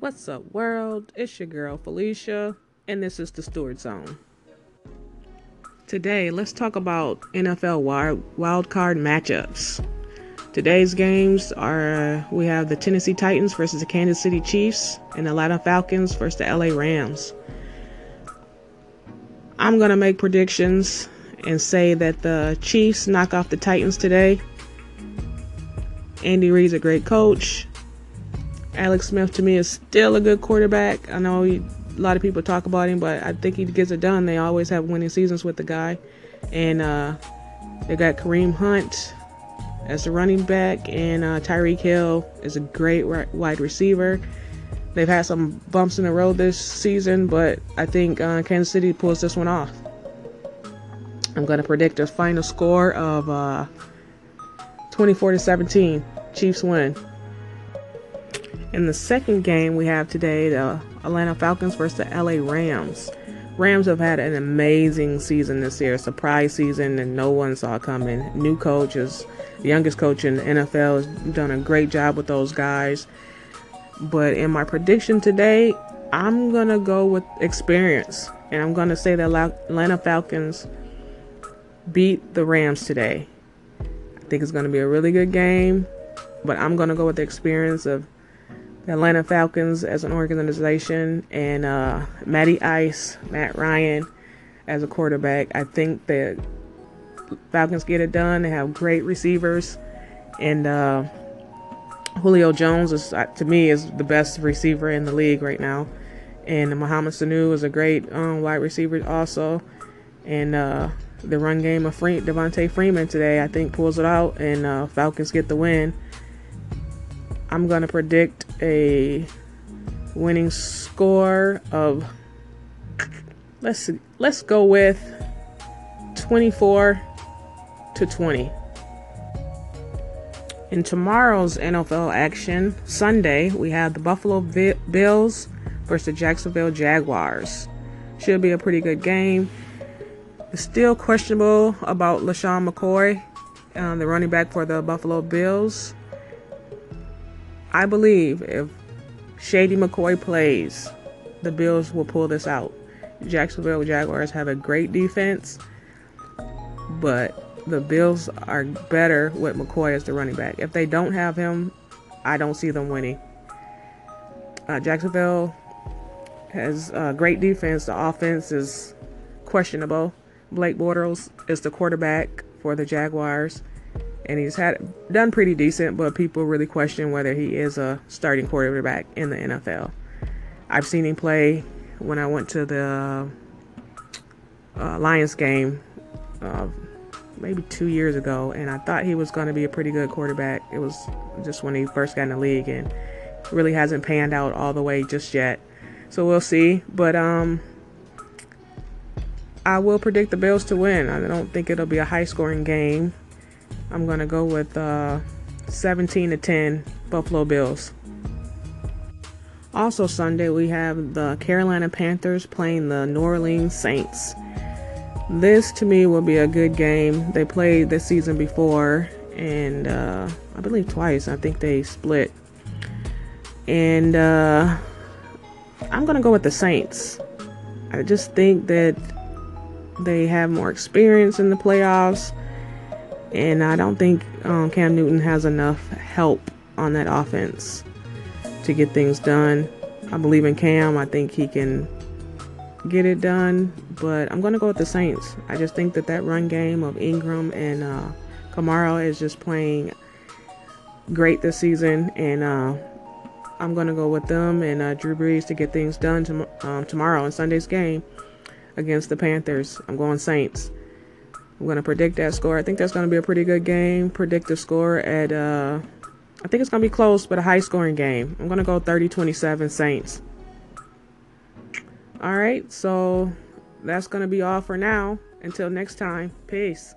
What's up, world? It's your girl Felicia, and this is the Stewart Zone. Today, let's talk about NFL wild card matchups. Today's games are we have the Tennessee Titans versus the Kansas City Chiefs, and the Atlanta Falcons versus the LA Rams. I'm gonna make predictions and say that the Chiefs knock off the Titans today. Andy Reid's a great coach. Alex Smith to me is still a good quarterback. I know he, a lot of people talk about him, but I think he gets it done. They always have winning seasons with the guy, and uh, they got Kareem Hunt as the running back, and uh, Tyreek Hill is a great wide receiver. They've had some bumps in the road this season, but I think uh, Kansas City pulls this one off. I'm going to predict a final score of uh, 24 to 17. Chiefs win. In the second game we have today, the Atlanta Falcons versus the LA Rams. Rams have had an amazing season this year, surprise season, and no one saw coming. New coaches, the youngest coach in the NFL, has done a great job with those guys. But in my prediction today, I'm gonna go with experience, and I'm gonna say the Atlanta Falcons beat the Rams today. I think it's gonna be a really good game, but I'm gonna go with the experience of the Atlanta Falcons as an organization and uh, Matty Ice, Matt Ryan as a quarterback. I think the Falcons get it done. They have great receivers, and uh, Julio Jones is uh, to me is the best receiver in the league right now, and Mohamed Sanu is a great um, wide receiver also, and uh, the run game of Free- Devonta Freeman today I think pulls it out, and uh, Falcons get the win. I'm going to predict a winning score of let's let's go with 24 to 20. In tomorrow's NFL action, Sunday, we have the Buffalo Bills versus the Jacksonville Jaguars. Should be a pretty good game. Still questionable about LeSean McCoy, um, the running back for the Buffalo Bills. I believe if Shady McCoy plays, the Bills will pull this out. Jacksonville Jaguars have a great defense, but the Bills are better with McCoy as the running back. If they don't have him, I don't see them winning. Uh, Jacksonville has a great defense. The offense is questionable. Blake Bortles is the quarterback for the Jaguars and he's had done pretty decent, but people really question whether he is a starting quarterback in the NFL. I've seen him play when I went to the uh, Lions game uh, maybe two years ago, and I thought he was going to be a pretty good quarterback. It was just when he first got in the league, and really hasn't panned out all the way just yet. So we'll see. But um, I will predict the Bills to win. I don't think it'll be a high scoring game. I'm going to go with uh, 17 to 10 Buffalo Bills. Also, Sunday, we have the Carolina Panthers playing the New Orleans Saints. This, to me, will be a good game. They played this season before, and uh, I believe twice. I think they split. And uh, I'm going to go with the Saints. I just think that they have more experience in the playoffs. And I don't think um, Cam Newton has enough help on that offense to get things done. I believe in Cam. I think he can get it done. But I'm going to go with the Saints. I just think that that run game of Ingram and uh, Kamara is just playing great this season. And uh, I'm going to go with them and uh, Drew Brees to get things done um, tomorrow in Sunday's game against the Panthers. I'm going Saints. I'm going to predict that score. I think that's going to be a pretty good game. Predict the score at, uh, I think it's going to be close, but a high scoring game. I'm going to go 30 27 Saints. All right, so that's going to be all for now. Until next time, peace.